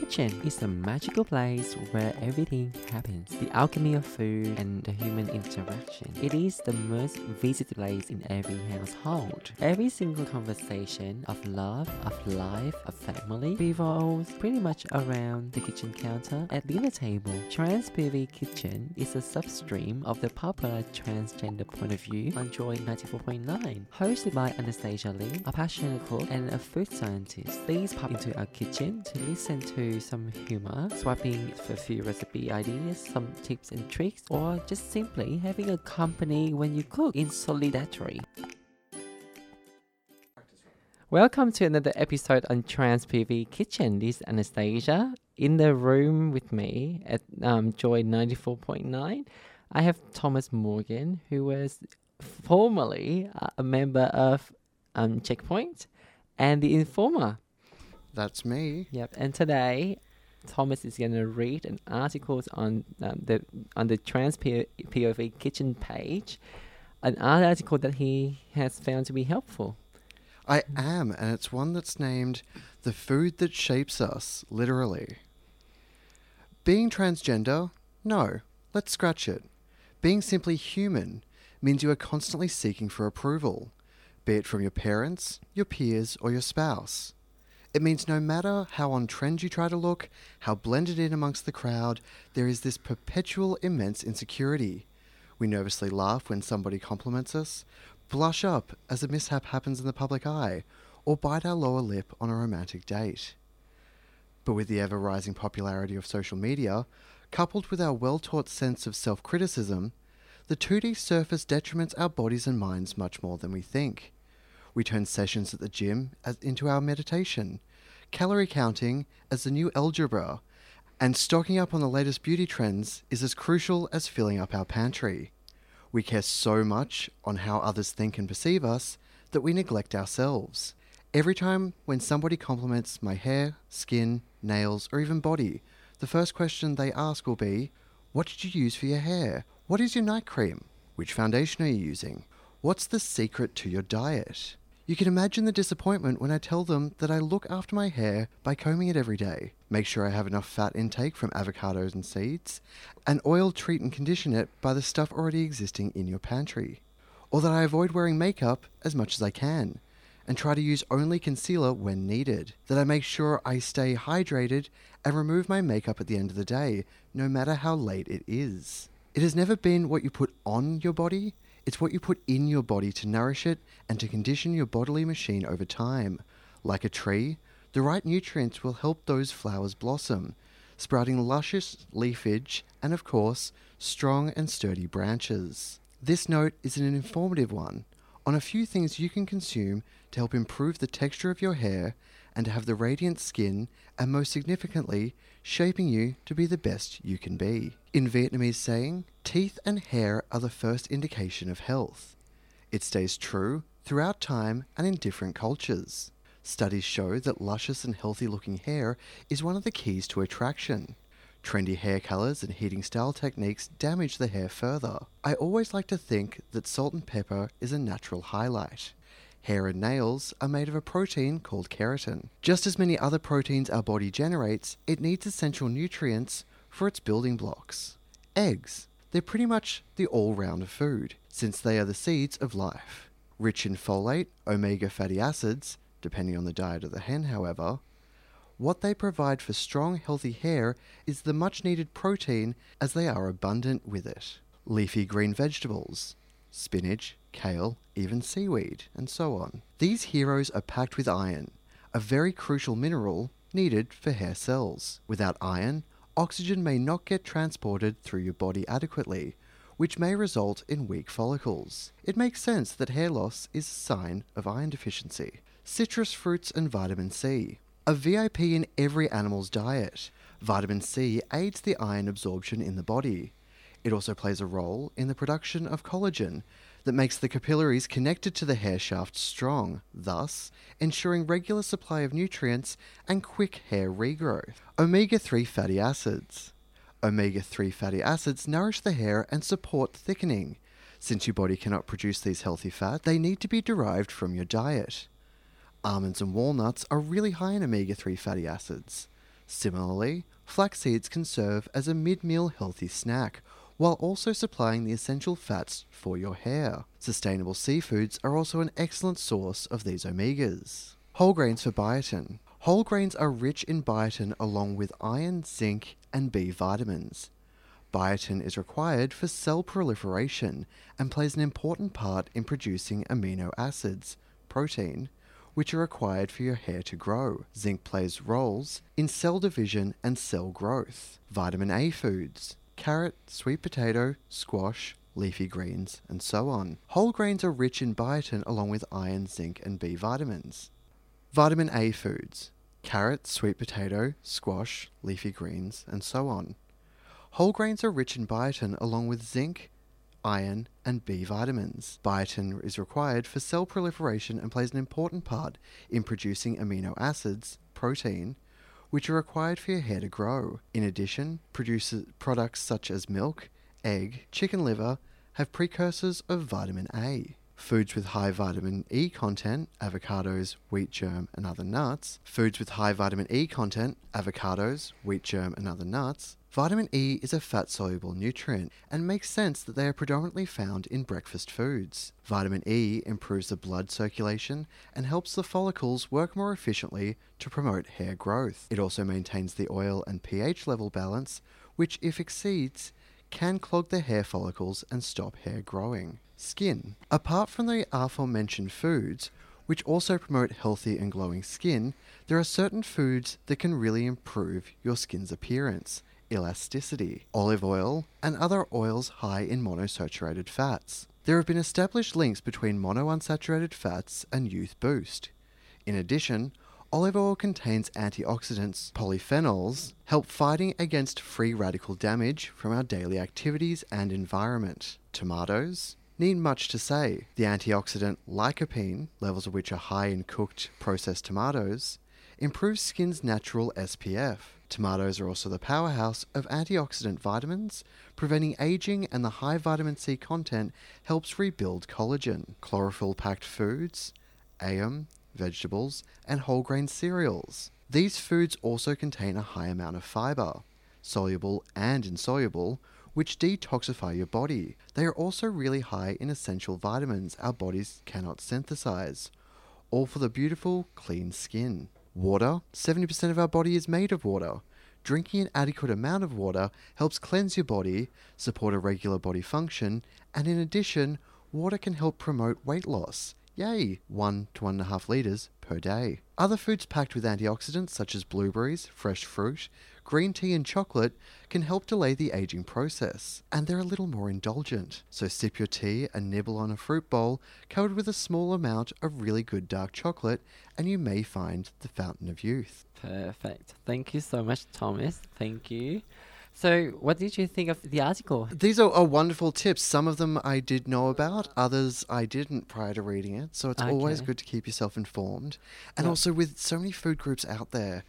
kitchen is a magical place where everything happens. The alchemy of food and the human interaction. It is the most visited place in every household. Every single conversation of love, of life, of family revolves pretty much around the kitchen counter at dinner table. Trans Kitchen is a substream of the popular transgender point of view on Joy 94.9. Hosted by Anastasia Lee, a passionate cook and a food scientist. Please pop into our kitchen to listen to some humor, swapping for a few recipe ideas, some tips and tricks, or just simply having a company when you cook in solidarity. Welcome to another episode on Trans POV Kitchen. This is Anastasia in the room with me at um, Joy 94.9. I have Thomas Morgan, who was formerly uh, a member of um, Checkpoint and The Informer. That's me. Yep. And today, Thomas is going to read an article on um, the on the Trans POV Kitchen page, an art article that he has found to be helpful. I am, and it's one that's named The Food That Shapes Us, literally. Being transgender? No, let's scratch it. Being simply human means you are constantly seeking for approval, be it from your parents, your peers, or your spouse. It means no matter how on trend you try to look, how blended in amongst the crowd, there is this perpetual immense insecurity. We nervously laugh when somebody compliments us, blush up as a mishap happens in the public eye, or bite our lower lip on a romantic date. But with the ever rising popularity of social media, coupled with our well taught sense of self criticism, the 2D surface detriments our bodies and minds much more than we think. We turn sessions at the gym as into our meditation, calorie counting as the new algebra, and stocking up on the latest beauty trends is as crucial as filling up our pantry. We care so much on how others think and perceive us that we neglect ourselves. Every time when somebody compliments my hair, skin, nails, or even body, the first question they ask will be, What did you use for your hair? What is your night cream? Which foundation are you using? What's the secret to your diet? You can imagine the disappointment when I tell them that I look after my hair by combing it every day, make sure I have enough fat intake from avocados and seeds, and oil treat and condition it by the stuff already existing in your pantry. Or that I avoid wearing makeup as much as I can, and try to use only concealer when needed. That I make sure I stay hydrated and remove my makeup at the end of the day, no matter how late it is. It has never been what you put on your body, it's what you put in your body to nourish it and to condition your bodily machine over time. Like a tree, the right nutrients will help those flowers blossom, sprouting luscious leafage and, of course, strong and sturdy branches. This note is an informative one on a few things you can consume to help improve the texture of your hair and to have the radiant skin, and most significantly, shaping you to be the best you can be. In Vietnamese saying, teeth and hair are the first indication of health. It stays true throughout time and in different cultures. Studies show that luscious and healthy looking hair is one of the keys to attraction. Trendy hair colors and heating style techniques damage the hair further. I always like to think that salt and pepper is a natural highlight. Hair and nails are made of a protein called keratin. Just as many other proteins our body generates, it needs essential nutrients for its building blocks. Eggs. They're pretty much the all rounder food, since they are the seeds of life. Rich in folate, omega fatty acids, depending on the diet of the hen, however, what they provide for strong, healthy hair is the much needed protein as they are abundant with it. Leafy green vegetables, spinach, kale, even seaweed, and so on. These heroes are packed with iron, a very crucial mineral needed for hair cells. Without iron, oxygen may not get transported through your body adequately, which may result in weak follicles. It makes sense that hair loss is a sign of iron deficiency. Citrus fruits and vitamin C. A VIP in every animal's diet. Vitamin C aids the iron absorption in the body. It also plays a role in the production of collagen that makes the capillaries connected to the hair shaft strong, thus ensuring regular supply of nutrients and quick hair regrowth. Omega 3 fatty acids. Omega 3 fatty acids nourish the hair and support thickening. Since your body cannot produce these healthy fats, they need to be derived from your diet. Almonds and walnuts are really high in omega 3 fatty acids. Similarly, flax seeds can serve as a mid meal healthy snack while also supplying the essential fats for your hair. Sustainable seafoods are also an excellent source of these omegas. Whole grains for biotin. Whole grains are rich in biotin along with iron, zinc, and B vitamins. Biotin is required for cell proliferation and plays an important part in producing amino acids, protein, which are required for your hair to grow. Zinc plays roles in cell division and cell growth. Vitamin A foods carrot, sweet potato, squash, leafy greens, and so on. Whole grains are rich in biotin along with iron, zinc, and B vitamins. Vitamin A foods carrot, sweet potato, squash, leafy greens, and so on. Whole grains are rich in biotin along with zinc, iron, and B vitamins. Biotin is required for cell proliferation and plays an important part in producing amino acids, protein, which are required for your hair to grow. In addition, produces products such as milk, egg, chicken liver have precursors of vitamin A. Foods with high vitamin E content, avocados, wheat germ, and other nuts. Foods with high vitamin E content, avocados, wheat germ, and other nuts. Vitamin E is a fat soluble nutrient and makes sense that they are predominantly found in breakfast foods. Vitamin E improves the blood circulation and helps the follicles work more efficiently to promote hair growth. It also maintains the oil and pH level balance, which, if exceeds, can clog the hair follicles and stop hair growing. Skin. Apart from the aforementioned foods, which also promote healthy and glowing skin, there are certain foods that can really improve your skin's appearance elasticity, olive oil, and other oils high in monosaturated fats. There have been established links between monounsaturated fats and youth boost. In addition, olive oil contains antioxidants, polyphenols, help fighting against free radical damage from our daily activities and environment. Tomatoes, need much to say. The antioxidant lycopene, levels of which are high in cooked processed tomatoes, improves skin's natural SPF. Tomatoes are also the powerhouse of antioxidant vitamins, preventing aging, and the high vitamin C content helps rebuild collagen. Chlorophyll packed foods, AM, vegetables, and whole grain cereals. These foods also contain a high amount of fiber, soluble and insoluble, which detoxify your body. They are also really high in essential vitamins our bodies cannot synthesize, all for the beautiful, clean skin. Water 70% of our body is made of water. Drinking an adequate amount of water helps cleanse your body, support a regular body function, and in addition, water can help promote weight loss. Yay! 1 to 1.5 litres per day. Other foods packed with antioxidants, such as blueberries, fresh fruit, green tea, and chocolate, can help delay the aging process. And they're a little more indulgent. So sip your tea and nibble on a fruit bowl covered with a small amount of really good dark chocolate, and you may find the fountain of youth. Perfect. Thank you so much, Thomas. Thank you. So, what did you think of the article? These are, are wonderful tips. Some of them I did know about, others I didn't prior to reading it. So it's always good to keep yourself informed. And Yeah. also, with so many food groups out there,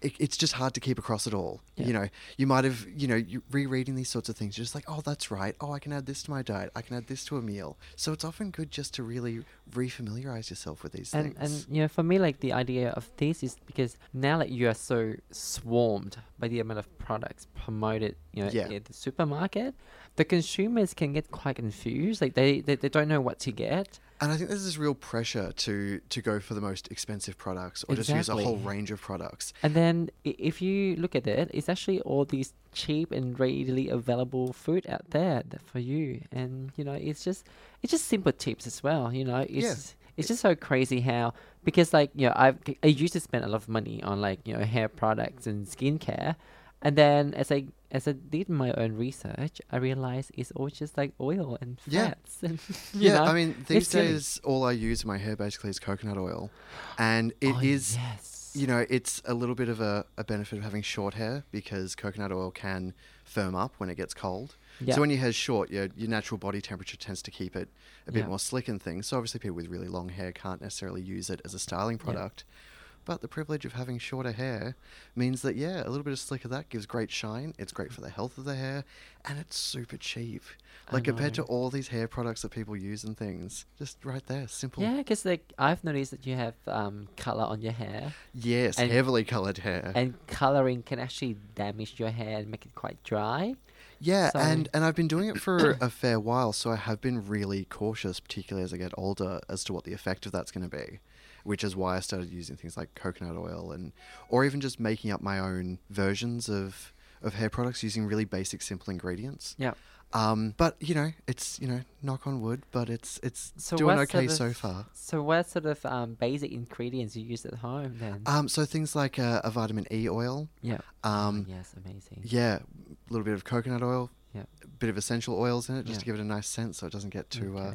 it, it's just hard to keep across it all. Yeah. You know, you might have, you know, you rereading these sorts of things, you're just like, oh, that's right. Oh, I can add this to my diet. I can add this to a meal. So it's often good just to really refamiliarize yourself with these And things. and you know, for me, like the idea of this is because now that you are so swarmed by the amount of products promoted, you know, Yeah. in the supermarket, the consumers can get quite confused. Like they, they, they don't know what to get. And I think there's this real pressure to to go for the most expensive products or just use a whole range of products. And then if you look at it, it's actually all these cheap and readily available food out there for you. And you know, it's just it's just simple tips as well. You know, it's it's just so crazy how because like you know I've I used to spend a lot of money on like you know hair products and skincare, and then as I as I did my own research, I realized it's all just like oil and Yeah. fats. And, you yeah, know, I mean, these silly. days all I use in my hair basically is coconut oil, and it oh, is, oh, yes. You know, it's a little bit of a, a benefit of having short hair because coconut oil can firm up when it gets cold. yeah. So when your hair's short, your your natural body temperature tends to keep it a bit Yeah. more slick and things. So obviously people with really long hair can't necessarily use it as a styling product. But the privilege of having shorter hair means that, yeah, a little bit of slick of that gives great shine. It's great for the health of the hair, and it's super cheap. Like compared to all these hair products that people use and things, just right there, simple. Yeah, because like I've noticed that you have um, color on your hair, Yes, And- heavily colored hair. and coloring can actually damage your hair and make it quite dry. Yeah, So- and and I've been doing it for a fair while, so I have been really cautious, particularly as I get older, as to what the effect of that's going to be. Which is why I started using things like coconut oil and, or even just making up my own versions of of hair products using really basic, simple ingredients. Yeah. Um, but you know, it's you know, knock on wood, but it's it's So doing okay sort so far. So what sort of um, basic ingredients you use at home then? Um, so things like uh, a vitamin E oil, yeah. um, oh, yes, amazing. yeah, a little bit of coconut oil, Yeah. a bit of essential oils in it, just to give it a nice scent, so it doesn't get too uh,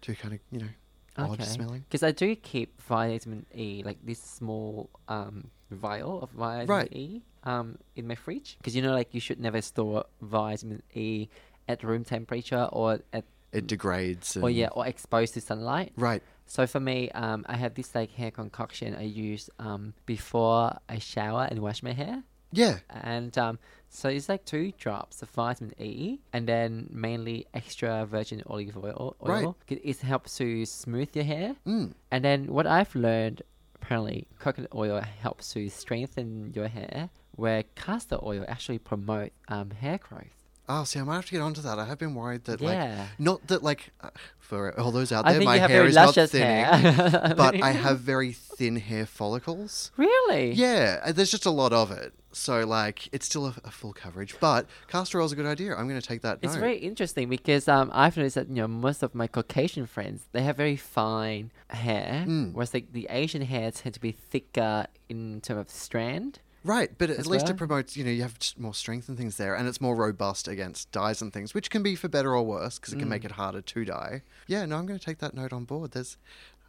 too kind of you know odd smelling. Because I do keep vitamin E, like this small um, vial of vitamin Right. E, um, in my fridge. Because you know, like you should never store vitamin E at room temperature or at It degrades. And, or yeah or exposed to sunlight. Right. So for me, um, I have this like hair concoction I use um, before I shower and wash my hair. Yeah. And um, so it's like two drops of vitamin E, and then mainly extra virgin olive oil. Right. oil. It it helps to smooth your hair. Mm. And then what I've learned, apparently, coconut oil helps to strengthen your hair, where castor oil actually promote um, hair growth. Oh, see, I might have to get onto that. I have been worried that, like, yeah. not that, like, uh, for all those out there, my hair is not thinning, but I have very thin hair follicles. Really? Yeah, uh, there's just a lot of it. So, like, it's still a, a full coverage. But castor oil is a good idea. I'm going to take that It's note. very interesting because um, I've noticed that you know most of my Caucasian friends they have very fine hair, Mm. whereas like the Asian hair tend to be thicker in terms of strand. Right, but at as least it promotes, you know, you have more strength and things there, and it's more robust against dyes and things, which can be for better or worse because it can make Mm. it harder to dye. Yeah, no, I'm going to take that note on board. There's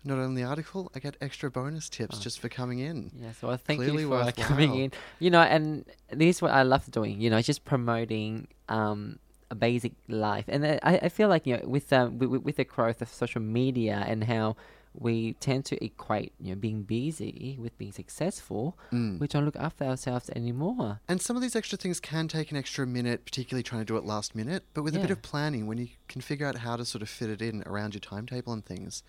not only the article, I get extra bonus tips Oh. just for coming in. Yeah, so I thank Clearly you for uh, coming in. You know, and this is what I love doing. You know, just promoting um, a basic life, and uh, I, I feel like you know with um with, with the growth of social media and how we tend to equate you know being busy with being successful, Mm. we don't look after ourselves anymore. And some of these extra things can take an extra minute, particularly trying to do it last minute. But with a bit of planning, when you can figure out how to sort of fit it in around your timetable and things,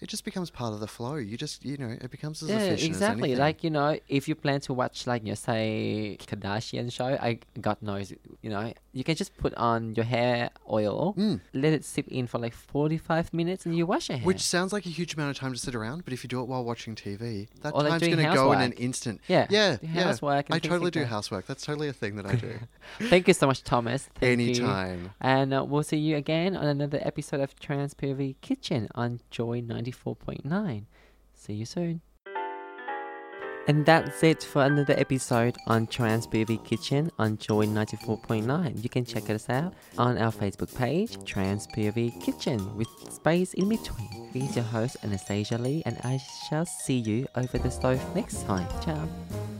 it just becomes part of the flow. You just, you know, it becomes as yeah, efficient exactly. as. Like you know, if you plan to watch like you know, say Kardashian show, I God knows, you know, you can just put on your hair oil, Mm. let it sit in for like forty five minutes, and you wash your hair. Which sounds like a huge amount of time to sit around, but if you do it while watching TV, that Or time's doing going to go in an instant. yeah, Yeah, yeah. housework I totally like do that. housework. That's totally a thing that I do. Thank you so much, Thomas. Thank you. Anytime. And uh, we'll see you again on another episode of Trans POV Kitchen on Joy 94.9. See you soon. And that's it for another episode on Trans POV Kitchen on Joy 94.9. You can check us out on our Facebook page, Trans POV Kitchen, with space in between. He's your host, Anastasia Lee, and I shall see you over the stove next time. Ciao.